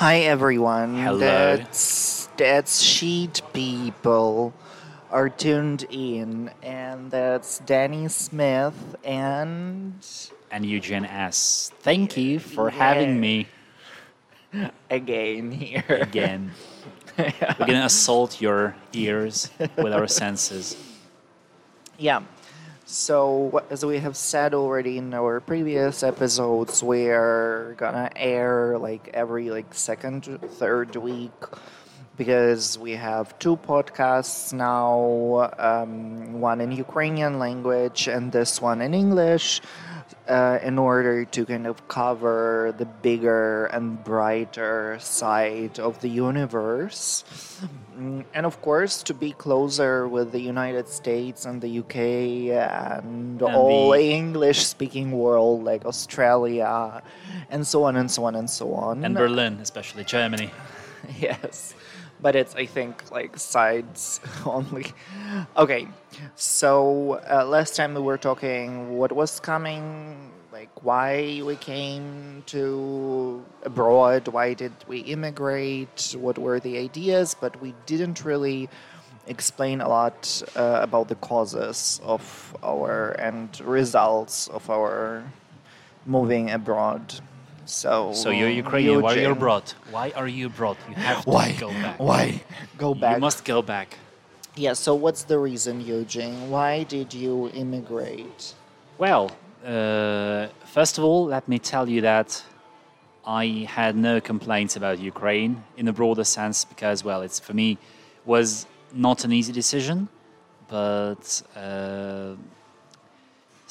Hi everyone. Hello. That's that's sheet people are tuned in and that's Danny Smith and And Eugene S. Thank you for having me again here. again. We're gonna assault your ears with our senses. Yeah. So, as we have said already in our previous episodes, we're gonna air like every like second, third week because we have two podcasts now, um, one in Ukrainian language and this one in English, uh, in order to kind of cover the bigger and brighter side of the universe. Mm, And of course, to be closer with the United States and the UK and, And all the- English speaking world like Australia and so on and so on and so on. And Berlin, especially Germany. yes. But it's, I think, like sides only. Okay. So uh, last time we were talking what was coming, like why we came to abroad, why did we immigrate, what were the ideas, but we didn't really explain a lot uh, about the causes of our and results of our moving abroad. So, So you're Ukrainian. Why are you Eugene, abroad? Why are you abroad? You have to Why? go back. Why? Go back. You must go back. Yeah, so what's the reason, Eugene? Why did you immigrate? Well, uh, first of all, let me tell you that I had no complaints about Ukraine in a broader sense because, well, it's for me was not an easy decision, but uh,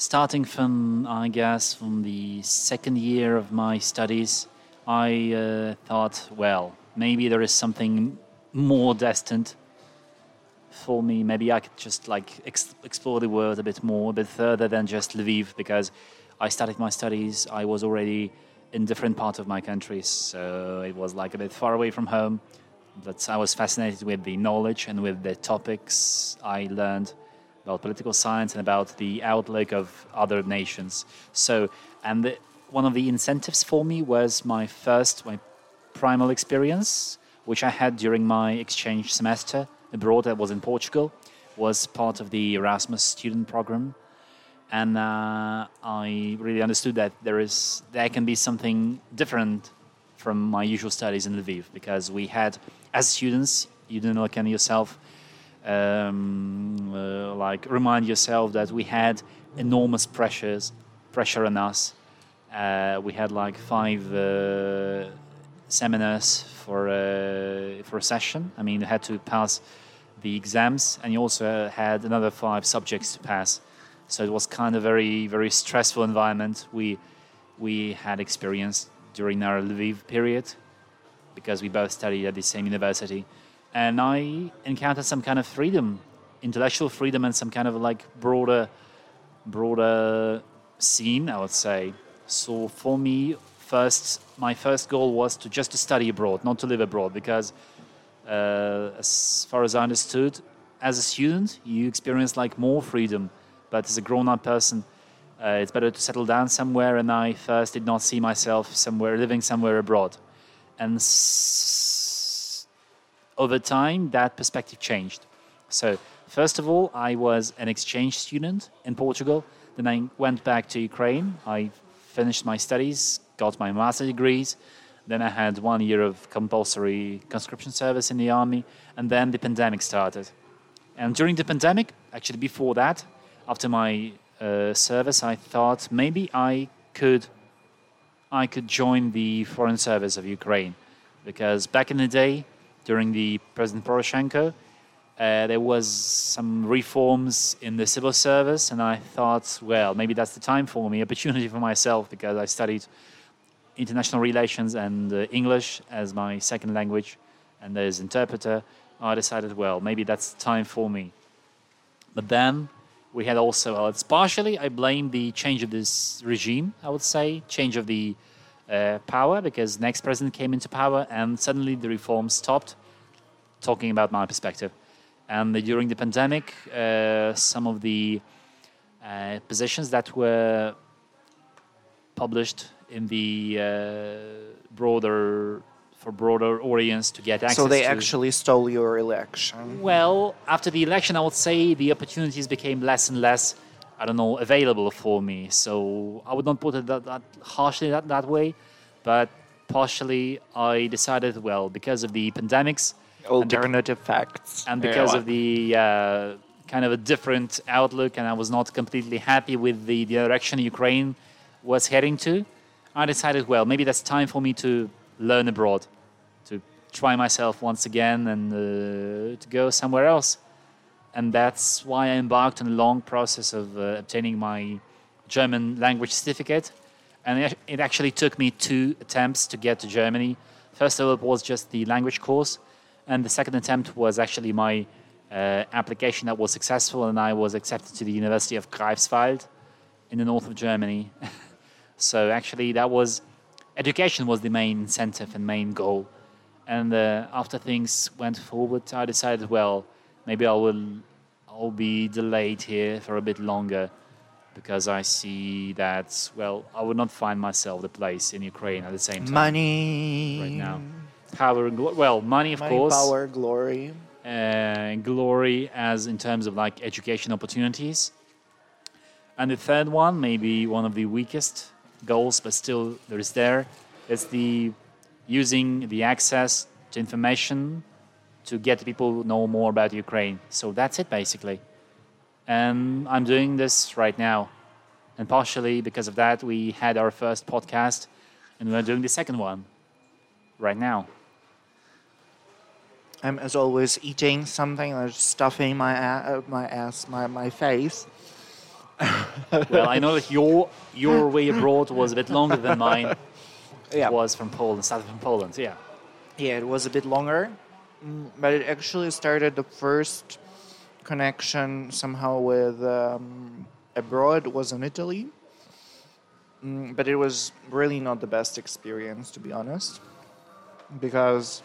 starting from I guess from the second year of my studies, I uh, thought, well, maybe there is something more destined for me. Maybe I could just like ex- explore the world a bit more, a bit further than just Lviv, because I started my studies. I was already in different parts of my country, so it was like a bit far away from home. But I was fascinated with the knowledge and with the topics I learned about political science and about the outlook of other nations. So, and the, one of the incentives for me was my first, my primal experience, which I had during my exchange semester abroad. That was in Portugal, was part of the Erasmus student program, and uh, I really understood that there is there can be something different from my usual studies in Lviv because we had, as students, you do not know can yourself um, uh, like remind yourself that we had enormous pressures pressure on us. Uh, we had like five uh, seminars for uh, for a session. I mean, you had to pass the exams, and you also had another five subjects to pass. So it was kind of very very stressful environment we we had experienced during our Lviv period because we both studied at the same university, and I encountered some kind of freedom, intellectual freedom, and some kind of like broader broader scene, I would say. So for me, first my first goal was to just to study abroad, not to live abroad, because uh, as far as I understood, as a student you experience like more freedom, but as a grown-up person, uh, it's better to settle down somewhere. And I first did not see myself somewhere living somewhere abroad, and over time that perspective changed. So first of all, I was an exchange student in Portugal. Then I went back to Ukraine. I finished my studies, got my master's degrees. Then I had one year of compulsory conscription service in the army, and then the pandemic started. And during the pandemic, actually before that, after my uh, service, I thought maybe I could I could join the foreign service of Ukraine, because back in the day, during the President Poroshenko, uh, there was some reforms in the civil service, and I thought, well, maybe that's the time for me, opportunity for myself, because I studied international relations and uh, English as my second language, and as interpreter. I decided, well, maybe that's the time for me. But then we had also, well, it's partially, I blame the change of this regime, I would say, change of the uh, power, because next president came into power and suddenly the reforms stopped, talking about my perspective. And during the pandemic, uh, some of the uh, positions that were published in the uh, broader for broader audience to get access. So they to- actually stole your election. Well, after the election, I would say the opportunities became less and less, I don't know, available for me. So I would not put it that, that harshly that, that way, but partially I decided, well, because of the pandemics and, Alternative facts. and Yeah. because of the uh, kind of a different outlook, and I was not completely happy with the, the direction Ukraine was heading to, I decided, well, maybe that's time for me to learn abroad, to try myself once again and uh, to go somewhere else. And that's why I embarked on a long process of uh, obtaining my German language certificate. And it- actually took me two attempts to get to Germany. First of all, it was just the language course, and the second attempt was actually my uh, application that was successful, and I was accepted to the University of Greifswald in the north of Germany. so actually, that was education was the main incentive and main goal. And uh, after things went forward, I decided, well, maybe I will, I'll be delayed here for a bit longer, because I see that, well, I would not find myself the place in Ukraine at the same time money. right now. Power, well, money, of Money, course, power, glory. uh, glory as in terms of like education opportunities. And the third one, maybe one of the weakest goals, but still there is there, is the using the access to information to get people know more about Ukraine. So that's it basically. And I'm doing this right now. And partially because of that, we had our first podcast and we're doing the second one right now. I'm as always eating something that's stuffing my uh, my ass, my, my face. Well, I know that your your way abroad was a bit longer than mine. Yeah. It was from Poland, started from Poland. Yeah. Yeah, it was a bit longer, but it actually started the first connection somehow with um, abroad was in Italy. Mm, but it was really not the best experience, to be honest, because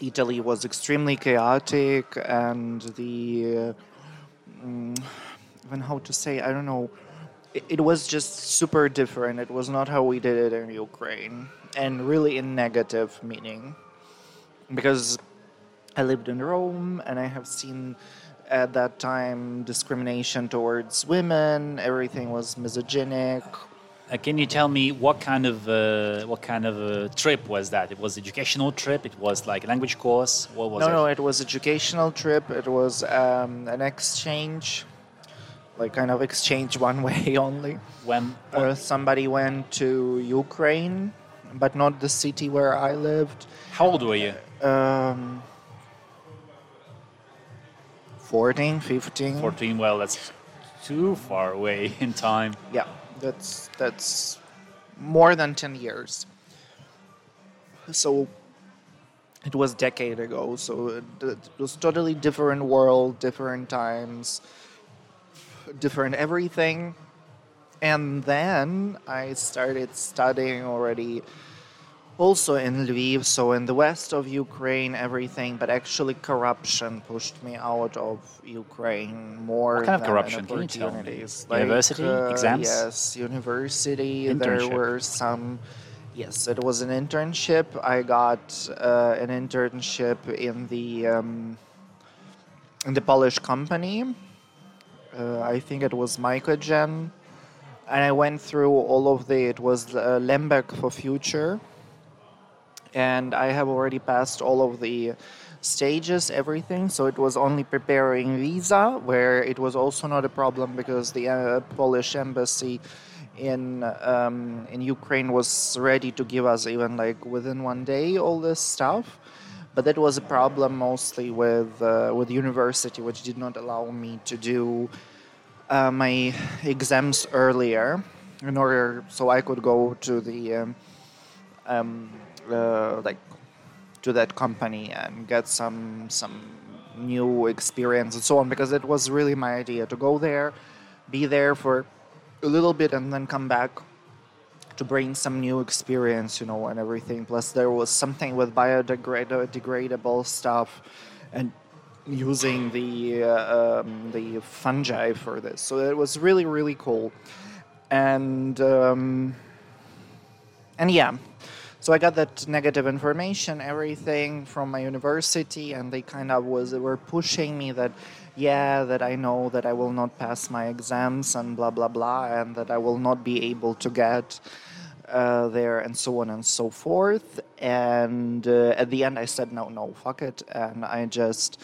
Italy was extremely chaotic and the. Uh, mm, even how to say, I don't know. It, it was just super different. It was not how we did it in Ukraine, and really in negative meaning. Because I lived in Rome and I have seen at that time discrimination towards women, everything was misogynic. Uh, can you tell me what kind of uh, what kind of a trip was that? It was educational trip. It was like a language course. What was no, it? no, it was educational trip. It was um, an exchange, like kind of exchange one way only. When Uh, somebody went to Ukraine, but not the city where I lived. how old were you? Um, 14, 15. Fourteen. Well, that's too far away in time. Yeah, that's that's more than 10 years. So it was decade ago. So it, it was totally different world, different times, different everything. And then I started studying already also in Lviv, so in the west of Ukraine, everything, but actually corruption pushed me out of Ukraine more What kind of corruption? Can you tell me? opportunities. University? Exams? Yes, university. There were some. Yes, it was an internship. I got uh, an internship in the um, in the Polish company. Uh, I think it was Microgen. and I went through all of the. It was uh, Lemberg for Future, and I have already passed all of the stages, everything. So it was only preparing visa, where it was also not a problem because the uh, Polish embassy in um, in Ukraine was ready to give us even like within one day all this stuff. But that was a problem mostly with uh, with university, which did not allow me to do uh, my exams earlier, in order so I could go to the um, um, uh, like to that company and get some some new experience and so on because it was really my idea to go there be there for a little bit and then come back to bring some new experience you know and everything. Plus there was something with biodegradable stuff and using the uh, um, the fungi for this. So it was really really cool. And um, and yeah so I got that negative information, everything from my university, and they kind of was were pushing me that, yeah, that I know that I will not pass my exams and blah blah blah, and that I will not be able to get uh, there and so on and so forth. And uh, at the end, I said, no, no, fuck it, and I just.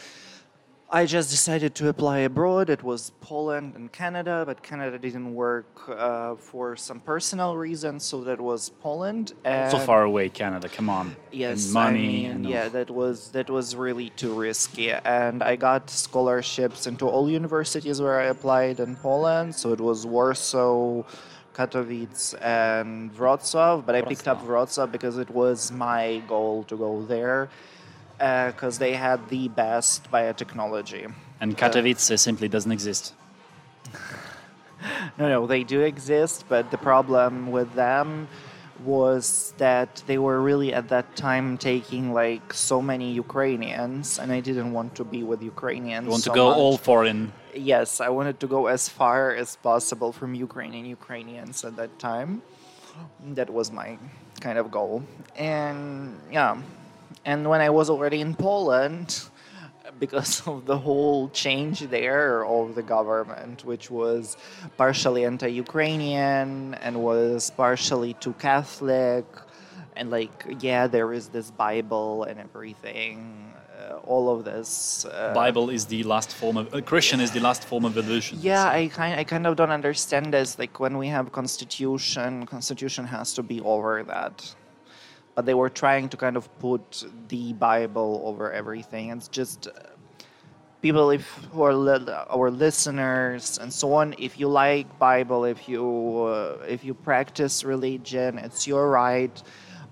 I just decided to apply abroad. It was Poland and Canada, but Canada didn't work uh, for some personal reasons, so that was Poland. And so far away, Canada. Come on. Yes, And money. I mean, and yeah, that was that was really too risky, and I got scholarships into all universities where I applied in Poland. So it was Warsaw, Katowice, and Wrocław. But I picked up Wrocław because it was my goal to go there, Uh, because they had the best biotechnology. And Katowice simply doesn't exist. No, no, they do exist, but the problem with them was that they were really at that time taking like so many Ukrainians, and I didn't want to be with Ukrainians. You want so to go much. all foreign. Yes, I wanted to go as far as possible from Ukrainian Ukrainians at that time. That was my kind of goal. And yeah, and when I was already in Poland, because of the whole change there of the government, which was partially anti Ukrainian and was partially too Catholic, and like, yeah, there is this Bible and everything. Uh, all of this uh, Bible is the last form of uh, Christian is the last form of evolution. yeah, I kind I kind of don't understand this. Like when we have constitution, constitution has to be over that. But they were trying to kind of put the Bible over everything. It's just uh, people, if who are li- our listeners and so on. If you like Bible, if you uh, if you practice religion, it's your right.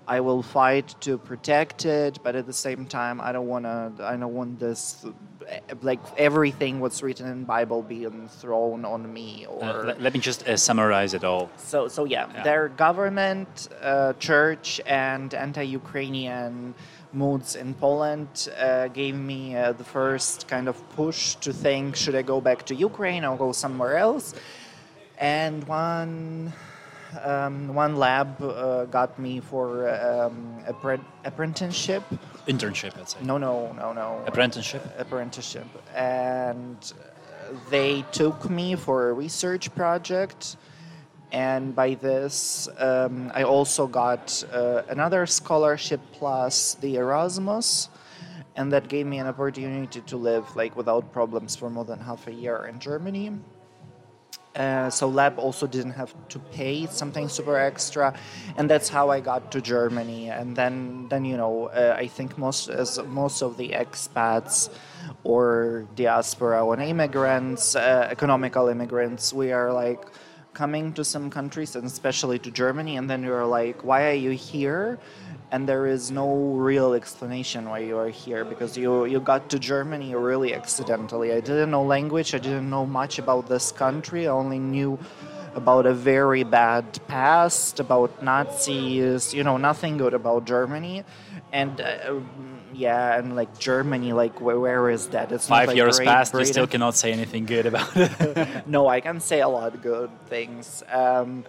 I will fight to protect it, but at the same time, I don't want to. I don't want this, uh, like everything what's written in Bible being thrown on me. Or Uh, let, let me just uh, summarize it all. so, so yeah, Yeah. their government, uh, church, and anti-Ukrainian moods in Poland uh, gave me uh, the first kind of push to think: should I go back to Ukraine or go somewhere else? And one um, one lab uh, got me for um, appre- apprenticeship. Internship, let's say. No, no, no, no. Apprenticeship. apprenticeship, and they took me for a research project. And by this, um, I also got uh, another scholarship plus the Erasmus, and that gave me an opportunity to live like without problems for more than half a year in Germany. Uh, so lab also didn't have to pay something super extra, and that's how I got to Germany. And then, then you know, uh, I think most as most of the expats or diaspora or immigrants, uh, economical immigrants, we are like coming to some countries and especially to Germany, and then you're like, why are you here? And there is no real explanation why you are here because you you got to Germany really accidentally. I didn't know language. I didn't know much about this country. I only knew about a very bad past, about Nazis. You know, nothing good about Germany. And uh, yeah, and like Germany, like where, where is that? It's Five like years Great passed, you still cannot say anything good about it. no, I can say a lot of good things. Um,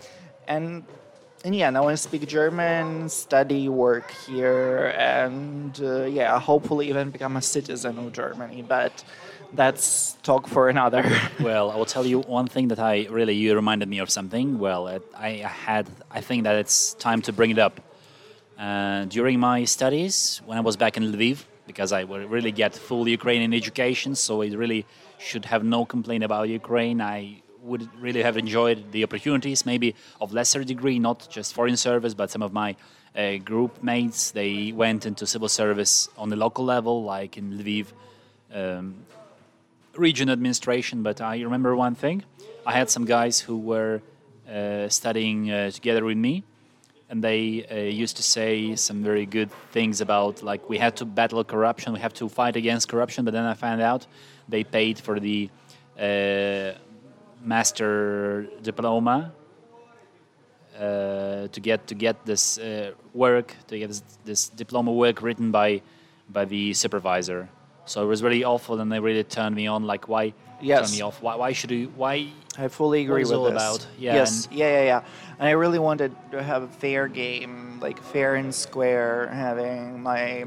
and and yeah, now I speak German, study, work here, and uh, yeah, hopefully even become a citizen of Germany. But that's talk for another. well, I will tell you one thing that I really you reminded me of something. Well, it, I had I think that it's time to bring it up. Uh, during my studies, when I was back in Lviv, because I really get full Ukrainian education, so I really should have no complaint about Ukraine. I would really have enjoyed the opportunities, maybe of lesser degree, not just foreign service, but some of my uh, group mates they went into civil service on the local level, like in Lviv. Um, region administration, but I remember one thing. I had some guys who were uh, studying uh, together with me, and they uh, used to say some very good things about like we had to battle corruption, we have to fight against corruption. But then I found out they paid for the uh, master diploma uh, to get to get this uh, work to get this, this diploma work written by by the supervisor. So it was really awful, and they really turned me on. Like, why Yes. turn me off. Why, why should you? Why? I fully agree with all this. about. Yeah, Yes. Yeah, yeah, yeah. And I really wanted to have a fair game, like fair and square, having my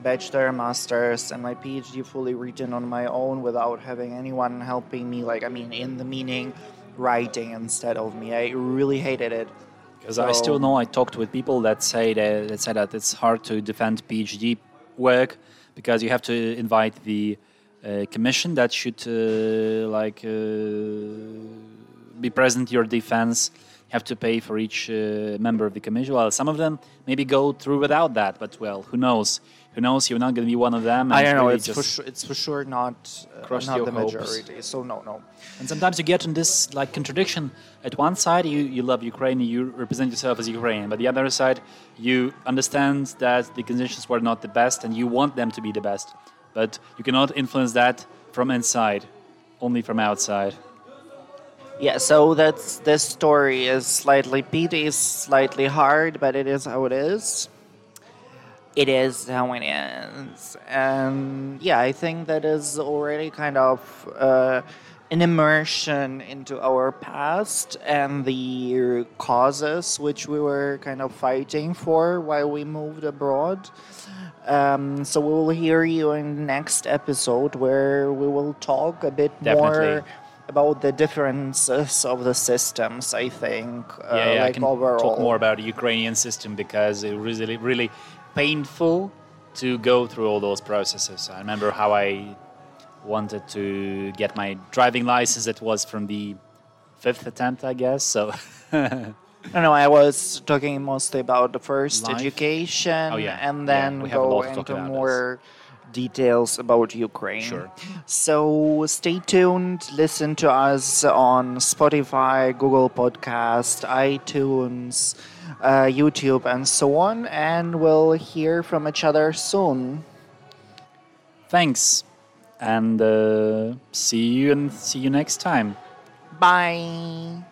bachelor, masters, and my PhD fully written on my own without having anyone helping me. Like, I mean, in the meaning, writing instead of me. I really hated it. Because I still know I talked with people that say that, that say that it's hard to defend PhD work because you have to invite the uh, commission that should uh, like uh, be present your defense. Have to pay for each uh, member of the commission. Well, some of them maybe go through without that, but well, who knows? Who knows? You're not going to be one of them. I don't know. really It's for sure. It's for sure not uh, not the hopes. majority. So no, no. And sometimes you get in this like contradiction. At one side, you, you love Ukraine, you represent yourself as Ukrainian, but the other side, you understand that the conditions were not the best, and you want them to be the best, but you cannot influence that from inside, only from outside. Yeah, so that's this story is slightly beaty, slightly hard, but it is how it is. It is how it is, and yeah, I think that is already kind of uh, an immersion into our past and the causes which we were kind of fighting for while we moved abroad. Um, so we will hear you in the next episode where we will talk a bit more about the differences of the systems. I think, uh, yeah, yeah like I can overall. talk more about the Ukrainian system because it was really, really painful to go through all those processes. I remember how I wanted to get my driving license. It was from the fifth attempt, I guess. So. No, no, I was talking mostly about the first Life? education, Oh, yeah. and Yeah, then a go lot to talk into about this. more details about Ukraine. Sure. So stay tuned. Listen to us on Spotify, Google Podcast, iTunes, uh, YouTube, and so on. And we'll hear from each other soon. Thanks, and uh, see you and see you next time. Bye.